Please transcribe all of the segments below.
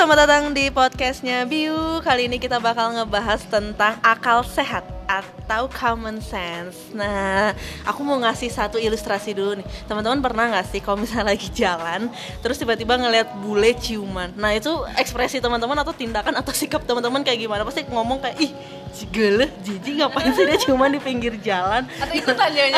selamat datang di podcastnya Biu. Kali ini kita bakal ngebahas tentang akal sehat atau common sense. Nah, aku mau ngasih satu ilustrasi dulu nih. Teman-teman pernah gak sih kalau misalnya lagi jalan Terus tiba-tiba ngeliat bule ciuman? Nah itu ekspresi teman-teman atau tindakan atau sikap teman-teman kayak gimana? Pasti ngomong kayak, ih Gele, jijik ngapain sih? Dia cuma di pinggir jalan. Atau ikutan dia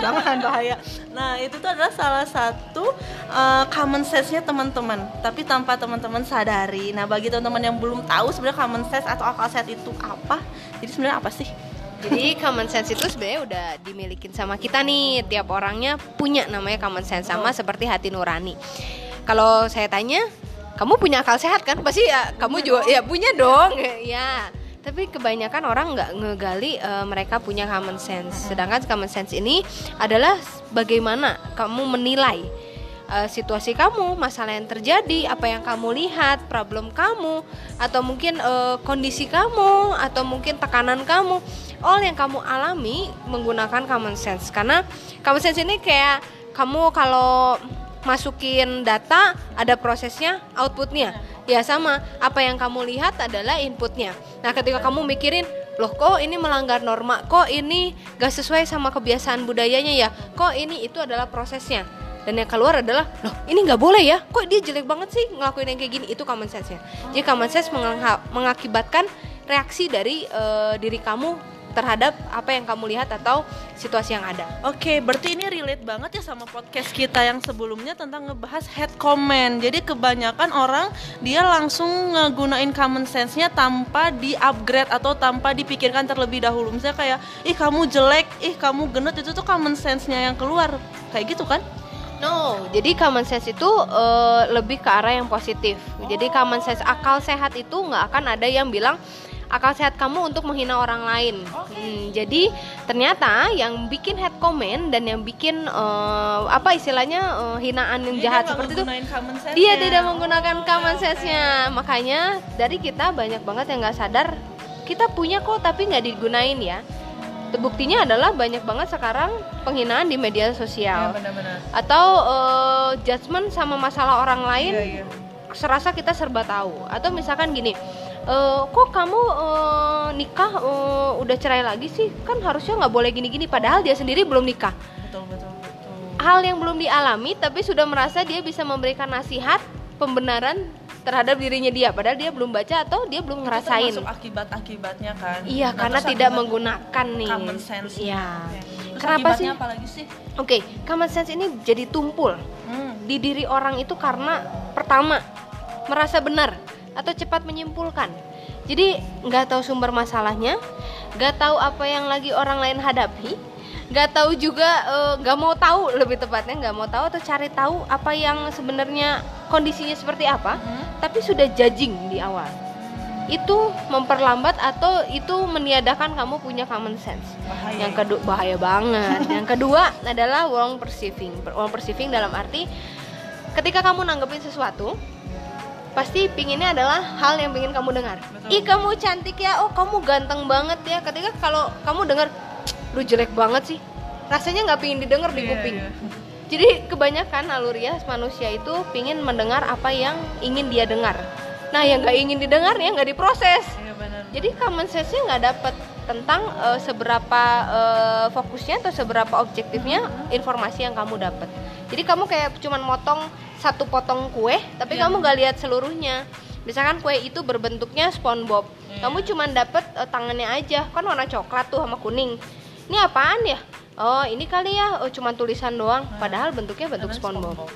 Jangan bahaya. Nah itu tuh adalah salah satu uh, common sense-nya teman-teman. Tapi tanpa teman-teman sadari. Nah bagi teman-teman yang belum tahu sebenarnya common sense atau akal sehat itu apa Jadi sebenarnya apa sih? Jadi common sense itu sebenarnya udah dimilikin sama kita nih. Tiap orangnya punya namanya common sense Sama seperti hati nurani. Kalau saya tanya kamu punya akal sehat kan? Pasti ya kamu juga ya punya dong. Ya tapi kebanyakan orang nggak ngegali uh, mereka punya common sense. Sedangkan common sense ini adalah bagaimana kamu menilai uh, situasi kamu masalah yang terjadi apa yang kamu lihat problem kamu atau mungkin uh, kondisi kamu atau mungkin tekanan kamu. All yang kamu alami menggunakan common sense. Karena common sense ini kayak kamu kalau masukin data ada prosesnya outputnya ya sama. Apa yang kamu lihat adalah inputnya. Nah ketika kamu mikirin loh kok ini melanggar norma? Kok ini gak sesuai sama kebiasaan budayanya ya? Kok ini itu adalah prosesnya? Dan yang keluar adalah loh ini nggak boleh ya? Kok dia jelek banget sih ngelakuin yang kayak gini? Itu common sense nya jadi common sense mengakibatkan reaksi dari uh, diri kamu terhadap apa yang kamu lihat atau situasi yang ada. Oke, berarti ini relate banget ya sama podcast kita yang sebelumnya tentang ngebahas head comment. Jadi kebanyakan orang dia langsung ngegunain common sense-nya tanpa di-upgrade atau tanpa dipikirkan terlebih dahulu. Misalnya kayak, ih kamu jelek, ih kamu gendut, itu tuh common sense-nya yang keluar. Kayak gitu kan? No, jadi common sense itu uh, lebih ke arah yang positif. Oh. Jadi common sense akal sehat itu nggak akan ada yang bilang akal sehat kamu untuk menghina orang lain. Hmm, jadi ternyata yang bikin head comment dan yang bikin uh, apa istilahnya uh, hinaan yang jahat seperti itu, dia tidak menggunakan common sense-nya. Makanya dari kita banyak banget yang nggak sadar kita punya kok tapi nggak digunain ya. Buktinya adalah banyak banget sekarang penghinaan di media sosial ya, benar -benar. atau uh, judgement sama masalah orang lain. Ya, ya. Serasa kita serba tahu atau misalkan gini, uh, kok kamu uh, nikah uh, udah cerai lagi sih? Kan harusnya nggak boleh gini-gini padahal dia sendiri belum nikah. Betul, betul, betul. hal yang belum dialami tapi sudah merasa dia bisa memberikan nasihat pembenaran terhadap dirinya dia padahal dia belum baca atau dia belum ngerasain. akibat-akibatnya kan. Iya nah, karena tidak menggunakan nih. common sense iya. Kenapa sih? sih? Oke okay, common sense ini jadi tumpul hmm. di diri orang itu karena pertama merasa benar atau cepat menyimpulkan. Jadi nggak tahu sumber masalahnya, nggak tahu apa yang lagi orang lain hadapi, nggak tahu juga eh, nggak uh, mau tahu lebih tepatnya nggak mau tahu atau cari tahu apa yang sebenarnya kondisinya seperti apa, hmm. tapi sudah judging di awal. Itu memperlambat atau itu meniadakan kamu punya common sense. Bahaya. Yang kedua bahaya banget. yang kedua adalah wrong perceiving. Wrong perceiving dalam arti ketika kamu nanggepin sesuatu, pasti pinginnya adalah hal yang ingin kamu dengar. Betul. Ih kamu cantik ya, oh kamu ganteng banget ya. Ketika kalau kamu dengar, lu jelek banget sih, rasanya nggak pingin didengar di iya, kuping. Yeah. Jadi kebanyakan aluriah manusia itu pingin mendengar apa yang ingin dia dengar. Nah yang nggak ingin didengar ya nggak diproses. Yeah, bener. Jadi common sense-nya nggak dapet tentang uh, seberapa uh, fokusnya atau seberapa objektifnya informasi yang kamu dapat. Jadi kamu kayak cuman motong satu potong kue tapi yeah. kamu gak lihat seluruhnya. Misalkan kue itu berbentuknya SpongeBob. Yeah. kamu cuma dapet uh, tangannya aja. Kan warna coklat tuh sama kuning. Ini apaan ya? Oh ini kali ya. Oh cuma tulisan doang. Padahal bentuknya bentuk SpongeBob. SpongeBob.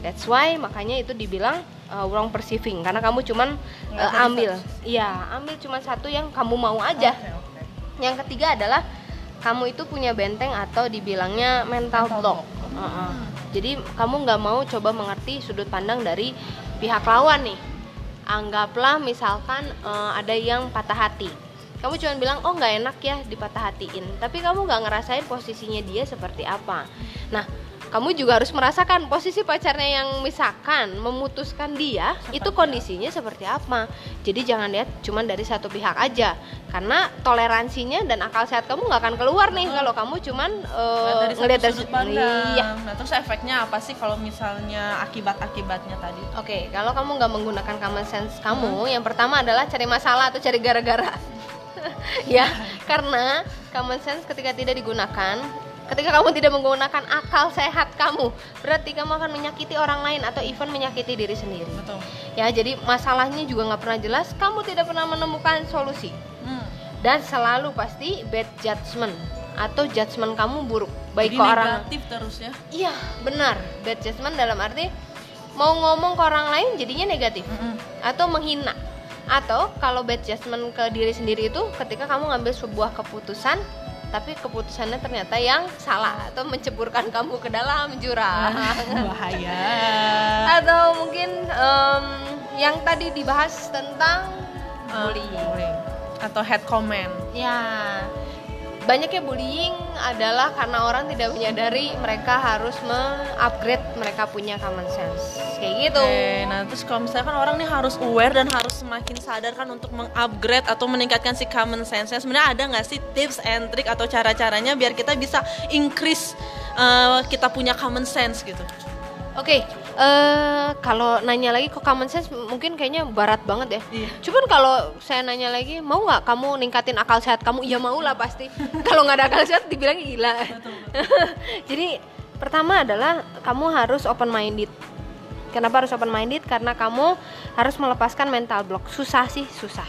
That's why makanya itu dibilang uh, wrong perceiving. Karena kamu cuman uh, ambil. Iya ambil cuma satu yang kamu mau aja. Okay, okay. yang ketiga adalah kamu itu punya benteng atau dibilangnya mental, mental block, block. Uh -uh jadi kamu nggak mau coba mengerti sudut pandang dari pihak lawan nih. Anggaplah misalkan uh, ada yang patah hati. Kamu cuma bilang oh nggak enak ya dipatah hatiin. Tapi kamu nggak ngerasain posisinya dia seperti apa. Nah kamu juga harus merasakan posisi pacarnya yang misalkan memutuskan dia itu kondisinya seperti apa jadi jangan lihat cuma dari satu pihak aja karena toleransinya dan akal sehat kamu nggak akan keluar nih kalau kamu cuman uh, dari ngelihat dari sudut pandang. iya Nah, terus efeknya apa sih kalau misalnya akibat-akibatnya tadi? Oke, kalau kamu nggak menggunakan common sense kamu, yang pertama adalah cari masalah atau cari gara-gara. ya, karena common sense ketika tidak digunakan, ketika kamu tidak menggunakan akal sehat kamu, berarti kamu akan menyakiti orang lain atau even menyakiti diri sendiri. Betul. Ya, jadi masalahnya juga nggak pernah jelas, kamu tidak pernah menemukan solusi Hmm. dan selalu pasti bad judgment atau judgment kamu buruk baik Jadi ke orang negatif terus ya. Iya, benar. Bad judgment dalam arti mau ngomong ke orang lain jadinya negatif Mm-mm. atau menghina. Atau kalau bad judgment ke diri sendiri itu ketika kamu ngambil sebuah keputusan tapi keputusannya ternyata yang salah atau menceburkan kamu ke dalam jurang. Bahaya. atau mungkin em, yang tadi dibahas tentang bullying. Eh, bullying. Atau head comment. Ya, banyaknya bullying adalah karena orang tidak menyadari mereka harus mengupgrade mereka punya common sense. Kayak gitu. Oke, nah terus kalau misalkan orang nih harus aware dan harus semakin sadar kan untuk mengupgrade atau meningkatkan si common sense-nya sebenarnya ada nggak sih tips and trick atau cara-caranya biar kita bisa increase uh, kita punya common sense gitu? Oke, eh kalau nanya lagi ke common sense mungkin kayaknya barat banget ya. Iya. Cuman kalau saya nanya lagi, mau nggak kamu ningkatin akal sehat kamu? Ya mau lah pasti. kalau nggak ada akal sehat dibilang gila. Jadi pertama adalah kamu harus open minded. Kenapa harus open minded? Karena kamu harus melepaskan mental block. Susah sih, susah.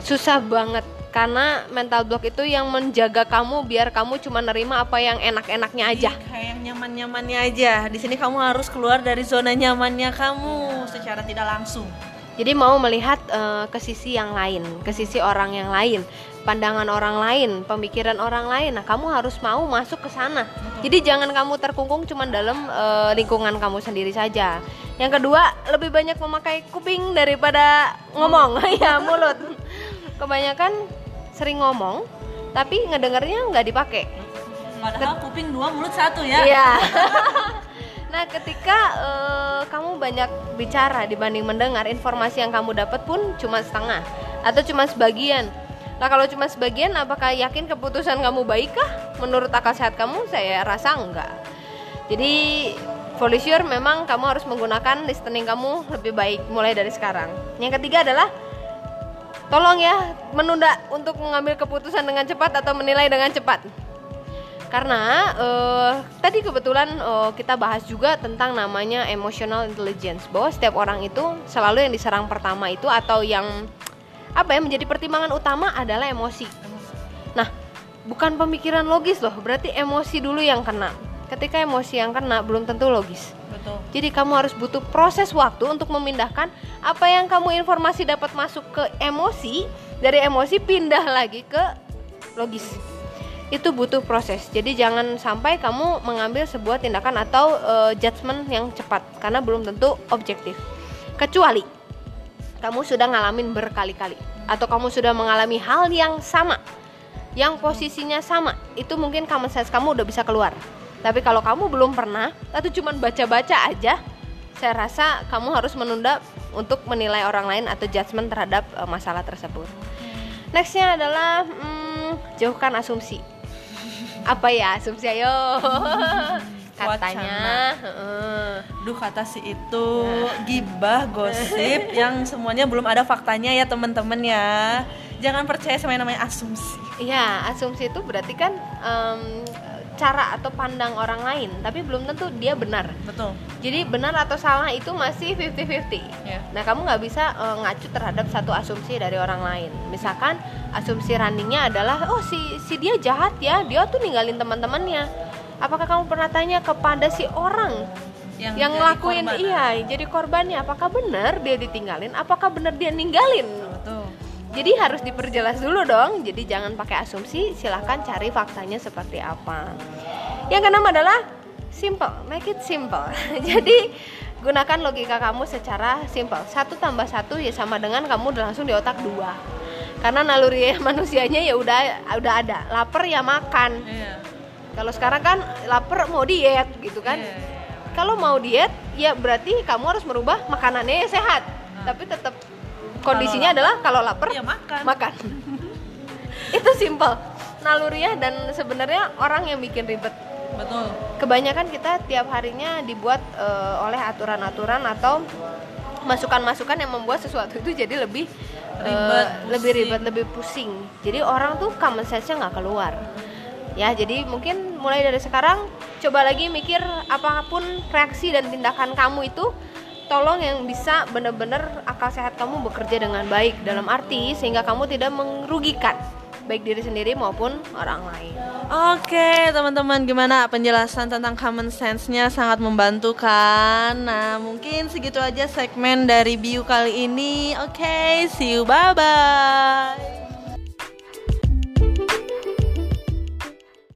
Susah banget karena mental block itu yang menjaga kamu biar kamu cuma nerima apa yang enak-enaknya aja. Iya, Kayak yang nyaman-nyamannya aja. Di sini kamu harus keluar dari zona nyamannya kamu secara tidak langsung. Jadi mau melihat eh, ke sisi yang lain, ke sisi orang yang lain, pandangan orang lain, pemikiran orang lain. Nah, kamu harus mau masuk ke sana. Jadi jangan kamu terkungkung cuma dalam eh, lingkungan kamu sendiri saja. Yang kedua, lebih banyak memakai kuping daripada ngomong, ya mulut. Kebanyakan sering ngomong, tapi ngedengarnya nggak dipakai. Padahal kuping dua, mulut satu ya. Iya. nah, ketika eh, kamu banyak bicara dibanding mendengar, informasi yang kamu dapat pun cuma setengah atau cuma sebagian. Nah, kalau cuma sebagian, apakah yakin keputusan kamu baik kah? Menurut akal sehat kamu, saya rasa enggak. Jadi, for sure memang kamu harus menggunakan listening kamu lebih baik mulai dari sekarang. Yang ketiga adalah tolong ya menunda untuk mengambil keputusan dengan cepat atau menilai dengan cepat karena eh, tadi kebetulan eh, kita bahas juga tentang namanya emotional intelligence bahwa setiap orang itu selalu yang diserang pertama itu atau yang apa ya menjadi pertimbangan utama adalah emosi. Nah, bukan pemikiran logis loh, berarti emosi dulu yang kena. Ketika emosi yang kena belum tentu logis. Betul. Jadi kamu harus butuh proses waktu untuk memindahkan apa yang kamu informasi dapat masuk ke emosi, dari emosi pindah lagi ke logis. Itu butuh proses. Jadi jangan sampai kamu mengambil sebuah tindakan atau eh, judgement yang cepat karena belum tentu objektif. Kecuali kamu sudah ngalamin berkali-kali atau kamu sudah mengalami hal yang sama yang posisinya sama itu mungkin common sense kamu udah bisa keluar tapi kalau kamu belum pernah atau cuman baca-baca aja. Saya rasa kamu harus menunda untuk menilai orang lain atau judgement terhadap eh, masalah tersebut. Nextnya adalah hmm, jauhkan asumsi. Apa ya asumsi? Ayo. Katanya. Heeh. Duh kata si itu gibah gosip yang semuanya belum ada faktanya ya teman-teman ya. Jangan percaya sama yang namanya asumsi. Iya, asumsi itu berarti kan em, cara atau pandang orang lain, tapi belum tentu dia benar. Betul. Jadi benar atau salah itu masih 50-50. Ya. Nah, kamu nggak bisa eh, ngacu terhadap satu asumsi dari orang lain. Misalkan asumsi runningnya adalah, oh si si dia jahat ya, dia tuh ninggalin teman-temannya. Apakah kamu pernah tanya kepada si orang yang, jadi ngelakuin korban. iya, jadi korbannya? Apakah benar dia ditinggalin? Apakah benar dia ninggalin? Jadi harus diperjelas dulu dong. Jadi jangan pakai asumsi, silahkan cari faktanya seperti apa. Yang keenam adalah simple, make it simple. Jadi gunakan logika kamu secara simple. Satu tambah satu ya sama dengan kamu udah langsung di otak dua. Karena naluri manusianya ya udah udah ada. Lapar ya makan. Iya. Kalau sekarang kan lapar mau diet gitu kan. Iya, iya. Kalau mau diet ya berarti kamu harus merubah makanannya yang sehat. Tapi tetap kondisinya lapar- adalah kalau lapar ya makan. makan. Itu simpel. Naluriah dan sebenarnya orang yang bikin ribet. betul Kebanyakan kita tiap harinya dibuat eh, oleh aturan-aturan atau masukan-masukan yang membuat sesuatu itu jadi lebih eh, Ribet, lebih pusing. ribet, lebih pusing. Jadi orang tuh common sense-nya nggak keluar. Ya, jadi mungkin mulai dari sekarang coba lagi mikir apa pun reaksi dan tindakan kamu itu tolong yang bisa benar-benar akal sehat kamu bekerja dengan baik dalam arti sehingga kamu tidak merugikan baik diri sendiri maupun orang lain. Oke, teman-teman, gimana penjelasan tentang common sense-nya sangat membantu kan? Nah, mungkin segitu aja segmen dari Biu kali ini. Oke, see you, bye-bye.